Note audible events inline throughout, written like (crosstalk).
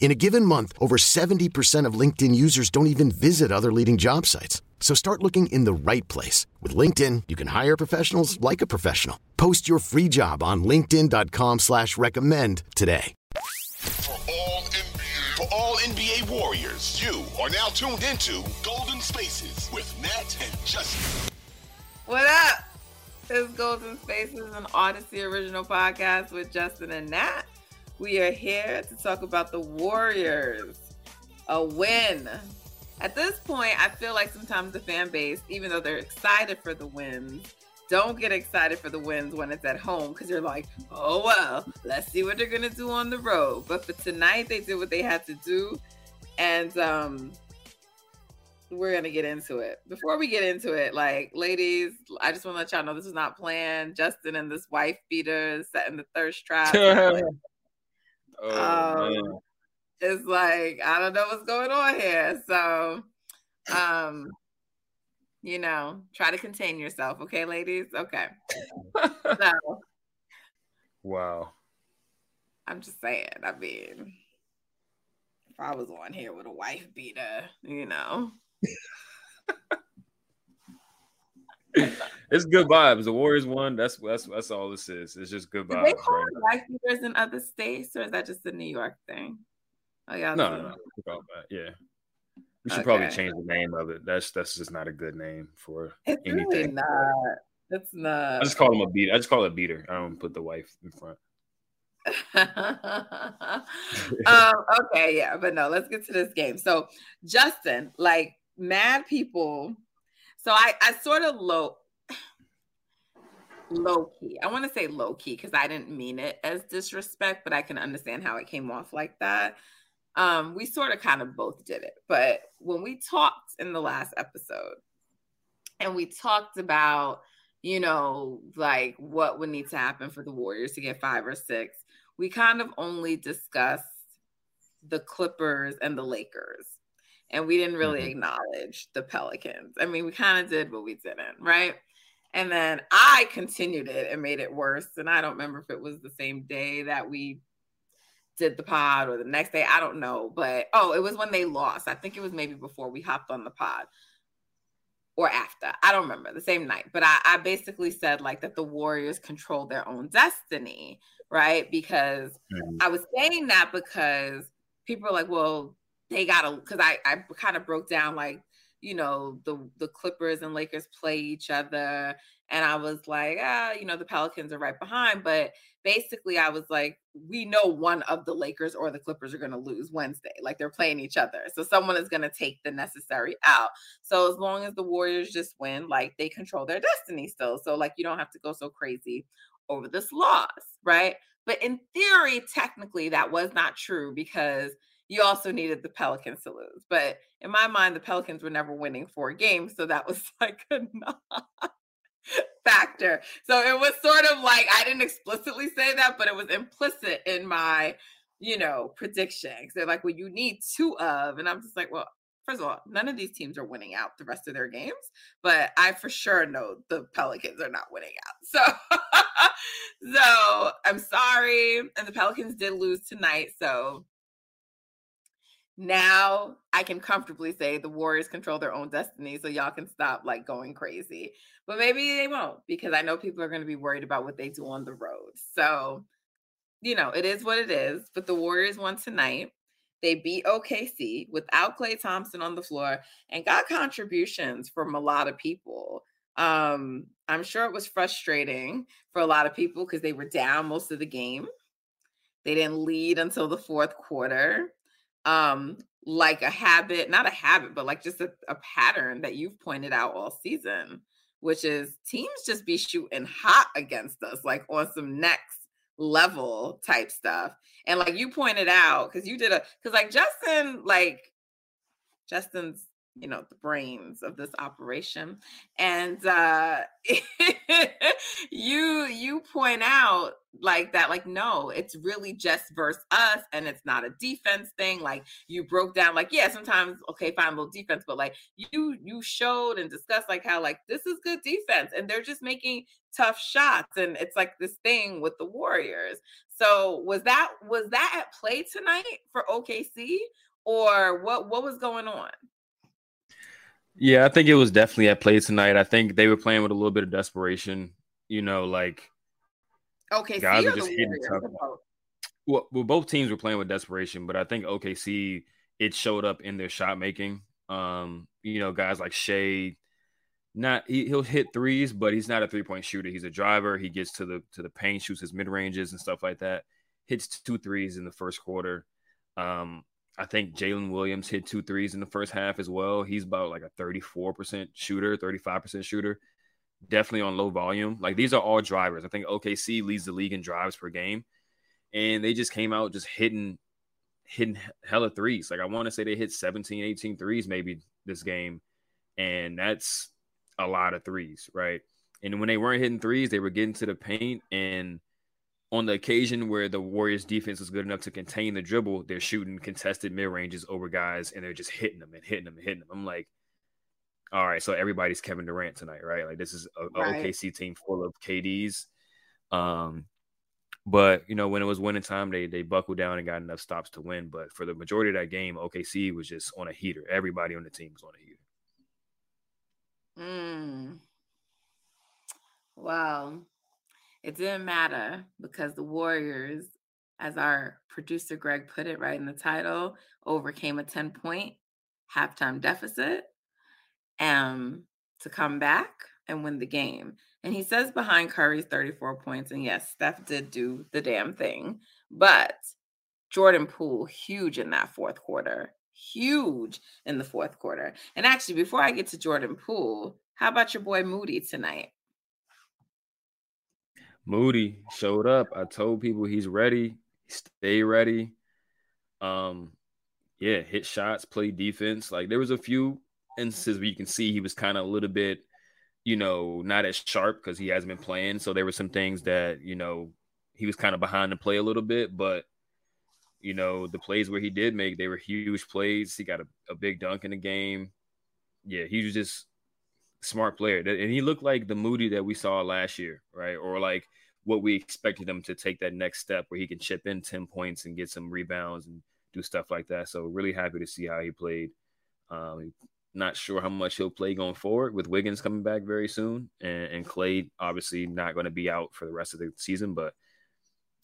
In a given month, over 70% of LinkedIn users don't even visit other leading job sites. So start looking in the right place. With LinkedIn, you can hire professionals like a professional. Post your free job on linkedin.com slash recommend today. For all NBA, for all NBA warriors, you are now tuned into Golden Spaces with Nat and Justin. What up? This is Golden Spaces, an Audacy original podcast with Justin and Nat. We are here to talk about the Warriors. A win. At this point, I feel like sometimes the fan base, even though they're excited for the wins, don't get excited for the wins when it's at home because you're like, oh well, let's see what they're gonna do on the road. But for tonight, they did what they had to do, and um, we're gonna get into it. Before we get into it, like ladies, I just want to let y'all know this is not planned. Justin and this wife beater setting the thirst trap. (laughs) Oh, um, it's like I don't know what's going on here. So, um, you know, try to contain yourself, okay, ladies. Okay. (laughs) so Wow. I'm just saying. I mean, if I was on here with a wife beater, you know, (laughs) It's good vibes. The Warriors won. That's that's that's all this is. It's just good do vibes. they call right it wife beaters in other states, or is that just the New York thing? Oh yeah. No, no, no. Yeah. We should probably change the name of it. That's that's just not a good name for It's really anything. not. It's not. I just call him a beater. I just call it a beater. I don't put the wife in front. (laughs) (laughs) um, okay, yeah, but no, let's get to this game. So, Justin, like mad people. So I, I sort of low, (sighs) low key. I want to say low key because I didn't mean it as disrespect, but I can understand how it came off like that. Um, we sort of kind of both did it, but when we talked in the last episode, and we talked about, you know, like what would need to happen for the Warriors to get five or six we kind of only discussed the Clippers and the Lakers. And we didn't really Mhm. acknowledge the Pelicans. I mean, we kind of did, but we didn't, right? And then I continued it and made it worse. And I don't remember if it was the same day that we did the pod or the next day. I don't know. But oh, it was when they lost. I think it was maybe before we hopped on the pod or after. I don't remember the same night. But I, I basically said like that the Warriors control their own destiny, right? Because Mhm. I was saying that because people are like, well, they gotta because I, I kind of broke down like, you know, the the Clippers and Lakers play each other. And I was like, ah, you know, the Pelicans are right behind. But basically, I was like, we know one of the Lakers or the Clippers are gonna lose Wednesday. Like they're playing each other. So someone is gonna take the necessary out. So as long as the Warriors just win, like they control their destiny still. So like you don't have to go so crazy over this loss, right? But in theory, technically, that was not true because you also needed the Pelicans to lose. But in my mind, the Pelicans were never winning four games. So that was (laughs) like a factor. So it was sort of like I didn't explicitly say that, but it was implicit in my, you know, prediction. they're like, well, you need two of. And I'm just like, well, first of all, none of these teams are winning out the rest of their games, but I for sure know the Pelicans are not winning out. (laughs) So, so I'm sorry, and the Pelicans did lose tonight. So now I can comfortably say the Warriors control their own destiny, so y'all can stop like going crazy. But maybe they won't because I know people are going to be worried about what they do on the road. So, you know, it is what it is. But the Warriors won tonight. They beat OKC without Klay Thompson on the floor and got contributions from a lot of people. Um, I'm sure it was frustrating for a lot of people because they were down most of the game. They didn't lead until the fourth quarter. Um, like a habit, not a habit, but like just a, a pattern that you've pointed out all season, which is teams just be shooting hot against us, like on some next level type stuff. And like you pointed out, because you did a because like Justin, like Justin's you know the brains of this operation. And uh (laughs) you you point out like that like no it's really just versus us and it's not a defense thing. Like you broke down like yeah sometimes okay fine little defense but like you you showed and discussed like how like this is good defense and they're just making tough shots and it's like this thing with the warriors. So was that was that at play tonight for okc or what what was going on yeah, I think it was definitely at play tonight. I think they were playing with a little bit of desperation. You know, like okay, guys are just hitting tough. Well, well, both teams were playing with desperation, but I think OKC it showed up in their shot making. Um, you know, guys like Shai, not he, he'll hit threes, but he's not a three point shooter. He's a driver. He gets to the to the paint, shoots his mid ranges and stuff like that. Hits two threes in the first quarter. Um, I think Jalen Williams hit two threes in the first half as well. He's about like a 34% shooter, 35% shooter. Definitely on low volume. Like these are all drivers. I think OKC leads the league in drives per game. And they just came out just hitting hitting hella threes. Like I want to say they hit 17, 18 threes maybe this game. And that's a lot of threes, right? And when they weren't hitting threes, they were getting to the paint and on the occasion where the Warriors defense was good enough to contain the dribble, they're shooting contested mid ranges over guys and they're just hitting them and hitting them and hitting them. I'm like, all right, so everybody's Kevin Durant tonight, right? Like this is a, right. OKC team full of KDs. Um, but you know, when it was winning time, they they buckled down and got enough stops to win. But for the majority of that game, OKC was just on a heater. Everybody on the team was on a heater. Mm. Wow. It didn't matter because the Warriors, as our producer Greg put it right in the title, overcame a 10 point halftime deficit um, to come back and win the game. And he says behind Curry's 34 points, and yes, Steph did do the damn thing, but Jordan Poole, huge in that fourth quarter, huge in the fourth quarter. And actually, before I get to Jordan Poole, how about your boy Moody tonight? Moody showed up. I told people he's ready. Stay ready. Um, yeah, hit shots, play defense. Like there was a few instances where you can see he was kind of a little bit, you know, not as sharp because he hasn't been playing. So there were some things that you know he was kind of behind the play a little bit, but you know the plays where he did make they were huge plays. He got a, a big dunk in the game. Yeah, he was just smart player, and he looked like the Moody that we saw last year, right? Or like what we expected him to take that next step where he can chip in 10 points and get some rebounds and do stuff like that. So really happy to see how he played. Um, not sure how much he'll play going forward with Wiggins coming back very soon and, and Klay obviously not going to be out for the rest of the season, but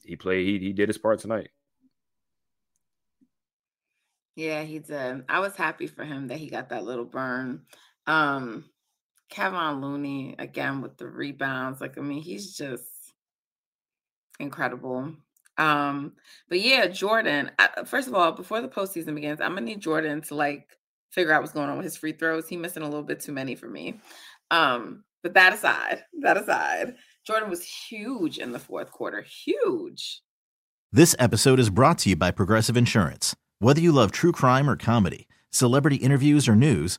he played, he, he did his part tonight. Yeah, he did. I was happy for him that he got that little burn. Um, Kevon Looney again with the rebounds. Like, I mean, he's just incredible. Um, but yeah, Jordan. I, first of all, before the postseason begins, I'm gonna need Jordan to like figure out what's going on with his free throws. He missing a little bit too many for me. Um, but that aside, that aside, Jordan was huge in the fourth quarter. Huge. This episode is brought to you by Progressive Insurance. Whether you love true crime or comedy, celebrity interviews or news,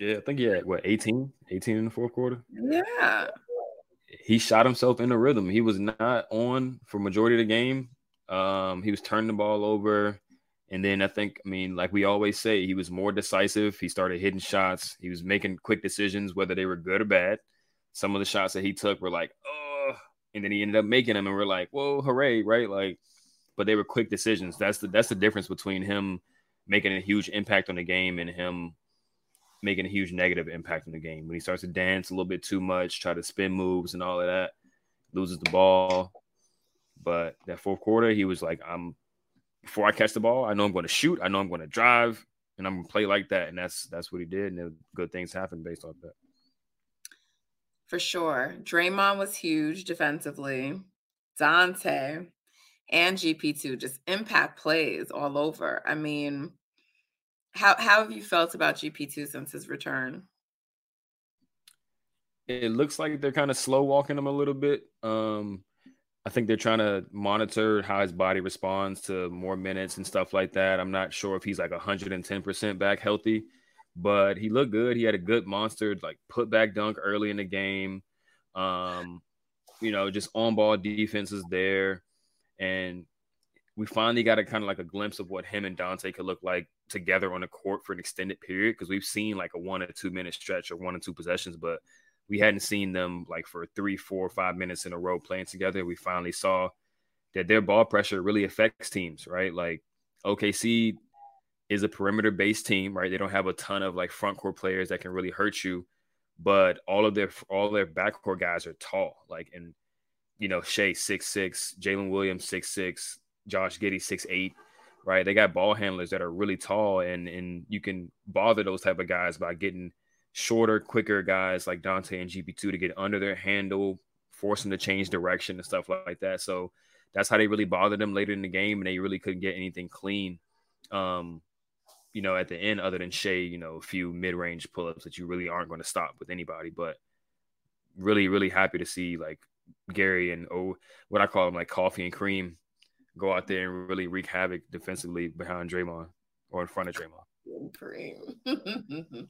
Yeah, I think he had what 18, 18 in the fourth quarter. Yeah he shot himself in the rhythm. He was not on for majority of the game. Um, he was turning the ball over. And then I think, I mean, like we always say, he was more decisive. He started hitting shots. He was making quick decisions, whether they were good or bad. Some of the shots that he took were like, oh, and then he ended up making them, and we're like, whoa, hooray, right? Like, but they were quick decisions. That's the that's the difference between him making a huge impact on the game and him making a huge negative impact in the game. When he starts to dance a little bit too much, try to spin moves and all of that, loses the ball. But that fourth quarter, he was like, I'm before I catch the ball, I know I'm going to shoot, I know I'm going to drive, and I'm going to play like that. And that's that's what he did, and good things happened based off that. For sure. Draymond was huge defensively. Donte and GP2 just impact plays all over. I mean, how how have you felt about GP2 since his return? It looks like they're kind of slow walking him a little bit. Um, I think they're trying to monitor how his body responds to more minutes and stuff like that. I'm not sure if he's like 110% back healthy, but he looked good. He had a good monster like put back dunk early in the game. Um, you know, just on ball defense is there. And we finally got a kind of like a glimpse of what him and Donte could look like together on the court for an extended period because we've seen like a one or two minute stretch or one or two possessions, but we hadn't seen them like for three, four, five minutes in a row playing together. We finally saw that their ball pressure really affects teams, right? Like OKC is a perimeter based team, right? They don't have a ton of like front court players that can really hurt you, but all of their all their backcourt guys are tall, like and you know Shai six six, Jalen Williams six six, Josh Giddey six eight, right? They got ball handlers that are really tall, and and you can bother those type of guys by getting shorter, quicker guys like Donte and GP2 to get under their handle, force them to change direction and stuff like that. So that's how they really bothered them later in the game, and they really couldn't get anything clean. Um, you know, at the end, other than Shai, you know, a few mid-range pull-ups that you really aren't going to stop with anybody. But really, really happy to see like Gary and oh, what I call them like coffee and cream go out there and really wreak havoc defensively behind Draymond or in front of Draymond. (laughs)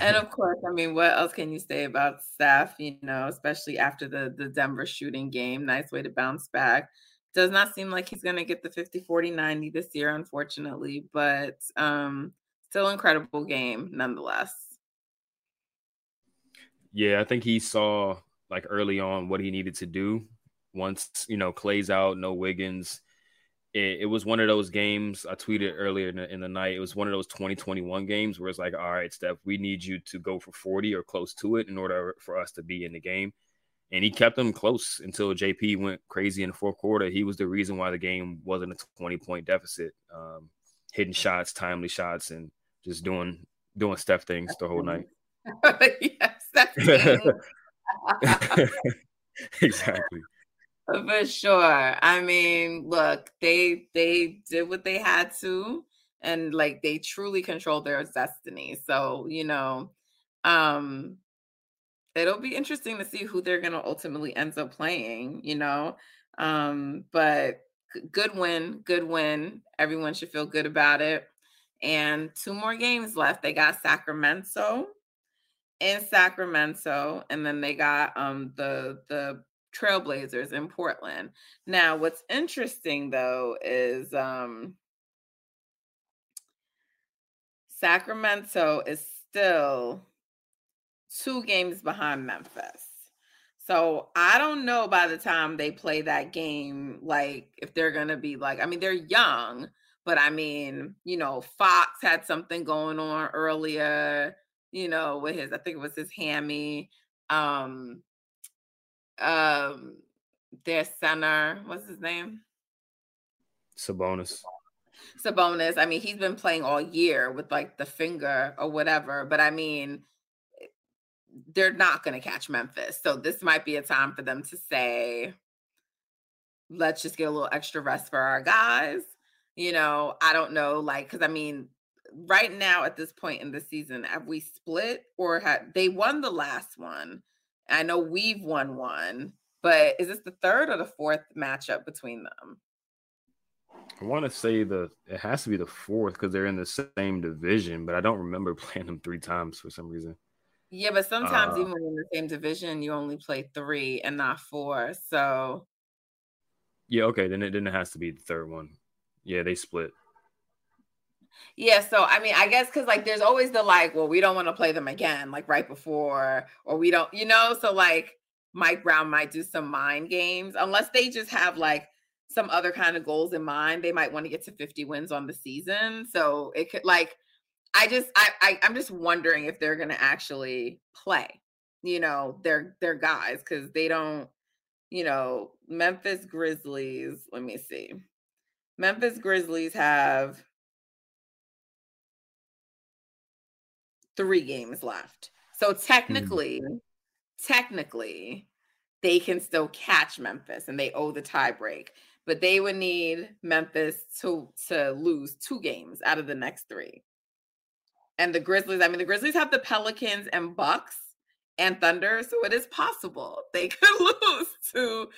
And of course, I mean, what else can you say about Steph? You know, especially after the the Denver shooting game, nice way to bounce back. Does not seem like he's going to get the 50 40 90 this year, unfortunately, but um, still incredible game nonetheless. Yeah, I think he saw like early on what he needed to do once you know Klay's out, no Wiggins. It, it, was one of those games I tweeted earlier in the, in the, night. It was one of those 2021 games where it's like, all right, Steph, we need you to go for 40 or close to it in order for us to be in the game. And he kept them close until JP went crazy in the fourth quarter. He was the reason why the game wasn't a 20 point deficit. Um, hitting shots, timely shots, and just doing doing Steph things the whole night. (laughs) yes, that's (laughs) exactly. For sure. I mean, look, they they did what they had to and like they truly control their destiny. So, you know, um it'll be interesting to see who they're going to ultimately ends up playing, you know. Um but good win, good win. Everyone should feel good about it. And two more games left. They got Sacramento in Sacramento and then they got um the the Trailblazers in Portland. Now, what's interesting though is um Sacramento is still two games behind Memphis. So I don't know by the time they play that game, like if they're gonna be like, I mean, they're young, but I mean, you know, Fox had something going on earlier, you know, with his, I think it was his hammy. Um, um their center, what's his name? Sabonis. Sabonis. I mean, he's been playing all year with like the finger or whatever, but I mean, they're not going to catch Memphis. So this might be a time for them to say, let's just get a little extra rest for our guys. You know, I don't know, like, because I mean, right now at this point in the season, have we split or had they won the last one? I know we've won one, but is this the third or the fourth matchup between them? I want to say the it has to be the fourth because they're in the same division, but I don't remember (laughs) playing them three times for some reason. Yeah, but sometimes uh, even in the same division, you only play three and not four. So yeah, okay, then it then it has to be the third one. Yeah, they split. Yeah, so I mean, I guess because like there's always the like, well, we don't want to play them again, like right before, or we don't, you know. So like, Mike Brown might do some mind games unless they just have like some other kind of goals in mind. They might want to get to 50 wins on the season. So it could like I just I, I I'm just wondering if they're gonna actually play, you know, their their guys because they don't, you know, Memphis Grizzlies. Let me see. Memphis Grizzlies have three games left. So technically, mm-hmm. technically, they can still catch Memphis and they owe the tie break. But they would need Memphis to to lose two games out of the next three. And the Grizzlies, I mean, the Grizzlies have the Pelicans and Bucks and Thunder, so it is possible they (laughs) could lose two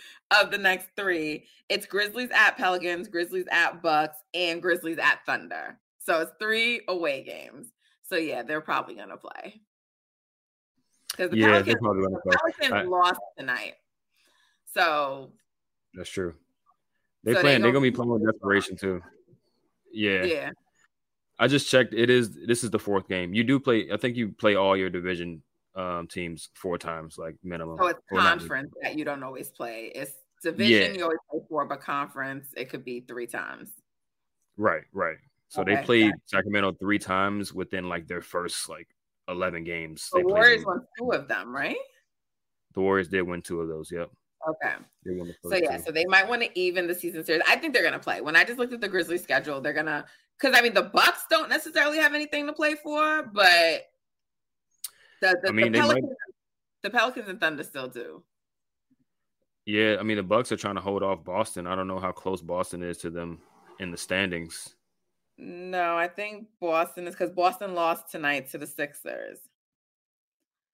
of the next three. It's Grizzlies at Pelicans, Grizzlies at Bucks, and Grizzlies at Thunder. So it's three away games. So yeah, they're probably gonna play. Because the yeah, Pelicans, they're probably gonna play. Pelicans I, lost tonight. So that's true. They so playing. They are gonna be playing with desperation too. Yeah. Yeah. I just checked. It is. This is the fourth game. You do play. I think you play all your division um, teams four times, like minimum. So it's conference that you don't always play. It's division yeah. you always play four, but conference it could be three times. Right. Right. So okay, they played Sacramento three times within like their first like eleven games. The Warriors won two of them, right? The Warriors did win two of those. Yep. Okay. So yeah, two. so they might want to even the season series. I think they're gonna play. When I just looked at the Grizzlies schedule, they're gonna because I mean the Bucks don't necessarily have anything to play for, but the the, I mean, the Pelicans, might... the Pelicans and Thunder still do. Yeah, I mean the Bucks are trying to hold off Boston. I don't know how close Boston is to them in the standings. No, I think Boston is because Boston lost tonight to the Sixers.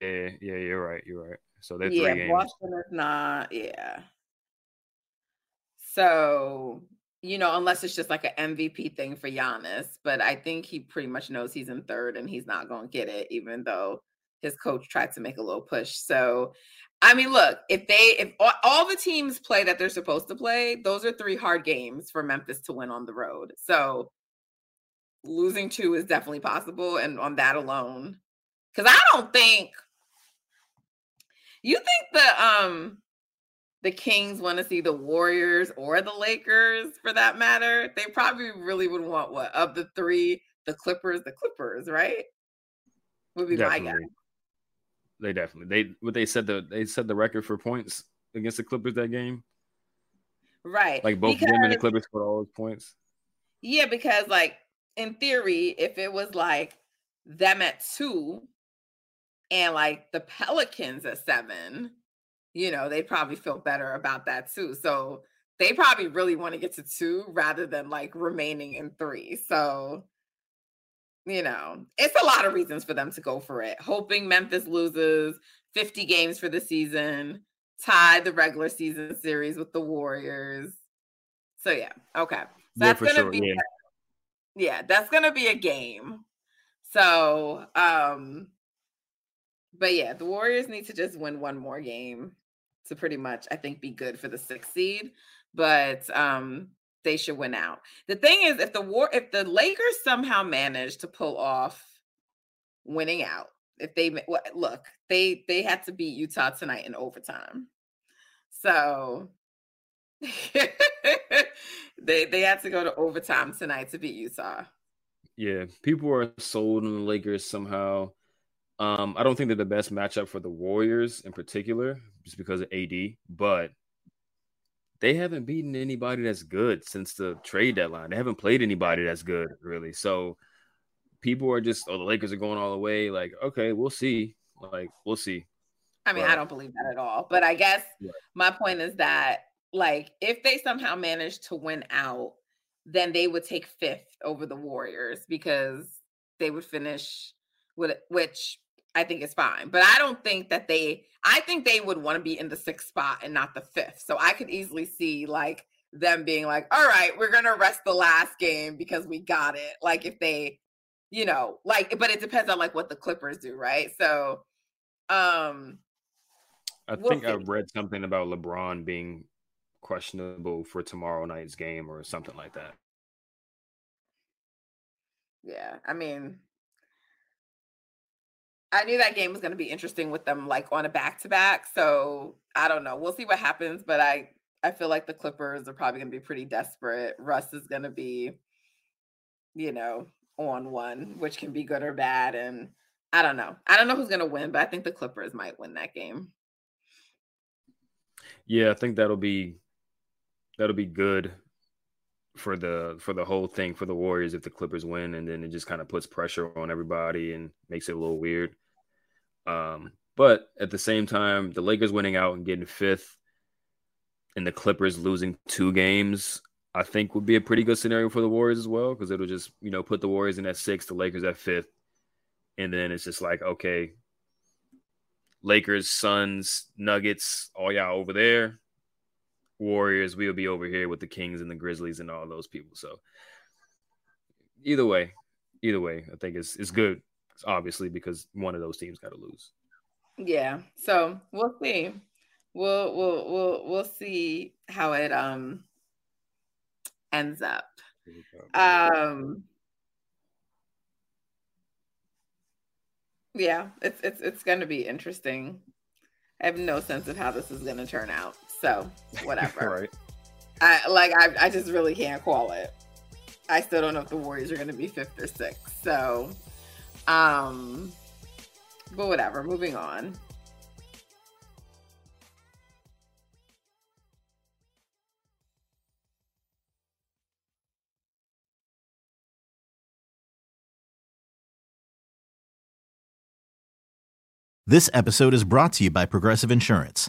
Yeah, yeah, you're right. You're right. So they're yeah, games. Boston is not. Yeah. So you know, unless it's just like an MVP thing for Giannis, but I think he pretty much knows he's in third and he's not going to get it, even though his coach tried to make a little push. So, I mean, look, if they, if all, all the teams play that they're supposed to play, those are three hard games for Memphis to win on the road. So, losing two is definitely possible. And on that alone, because I don't think you think the um the Kings want to see the Warriors or the Lakers for that matter. They probably really would want what of the three, the Clippers, the Clippers, right? Would be definitely. my guess. They definitely they what they said the they set the record for points against the Clippers that game. Right. Like both because, them and the Clippers for all those points. Yeah, because like in theory, if it was like them at two and like the Pelicans at seven, you know, they'd probably feel better about that too. So they probably really want to get to two rather than like remaining in three. So, you know, it's a lot of reasons for them to go for it. Hoping Memphis loses 50 games for the season, tie the regular season series with the Warriors. So yeah, okay. So yeah, that's gonna sure. be yeah yeah, that's gonna be a game. So, um, but yeah, the Warriors need to just win one more game to pretty much, I think, be good for the sixth seed. But um, they should win out. The thing is, if the war, if the Lakers somehow manage to pull off winning out, if they look, they they had to beat Utah tonight in overtime. So (laughs) they they had to go to overtime tonight to beat Utah. Yeah, people are sold on the Lakers somehow. Um, I don't think they're the best matchup for the Warriors in particular, just because of AD, but they haven't beaten anybody that's good since the trade deadline. They haven't played anybody that's good, really. So people are just, oh, the Lakers are going all the way. Like, okay, we'll see. Like, we'll see. I mean, but, I don't believe that at all. But I guess yeah. my point is that like if they somehow managed to win out, then they would take fifth over the Warriors because they would finish with which I think is fine. But I don't think that they I think they would want to be in the sixth spot and not the fifth. So I could easily see like them being like, all right, we're gonna rest the last game because we got it. Like if they, you know, like, but it depends on like what the Clippers do, right? So um I we'll think see. I read something about LeBron being questionable for tomorrow night's game or something like that. Yeah, I mean, I knew that game was going to be interesting with them like on a back to back. So I don't know. We'll see what happens, but I I feel like the Clippers are probably going to be pretty desperate. Russ is going to be, you know, on one, which can be good or bad. And I don't know. I don't know who's going to win, but I think the Clippers might win that game. Yeah, I think that'll be that'll be good for the for the whole thing for the Warriors if the Clippers win, and then it just kind of puts pressure on everybody and makes it a little weird. Um, but at the same time, the Lakers winning out and getting fifth, and the Clippers losing two games, I think would be a pretty good scenario for the Warriors as well because it'll just you know put the Warriors in at six, the Lakers at fifth, and then it's just like okay, Lakers, Suns, Nuggets, all y'all over there. Warriors, we'll be over here with the Kings and the Grizzlies and all those people. So either way, either way, I think it's it's good, obviously, because one of those teams got to lose. Yeah. So we'll see. We'll we'll we'll we'll see how it um ends up. Um yeah, it's it's it's gonna be interesting. I have no sense of how this is gonna turn out. So whatever. (laughs) right. I like I I just really can't call it. I still don't know if the Warriors are gonna be fifth or sixth. So um but whatever, moving on. This episode is brought to you by Progressive Insurance.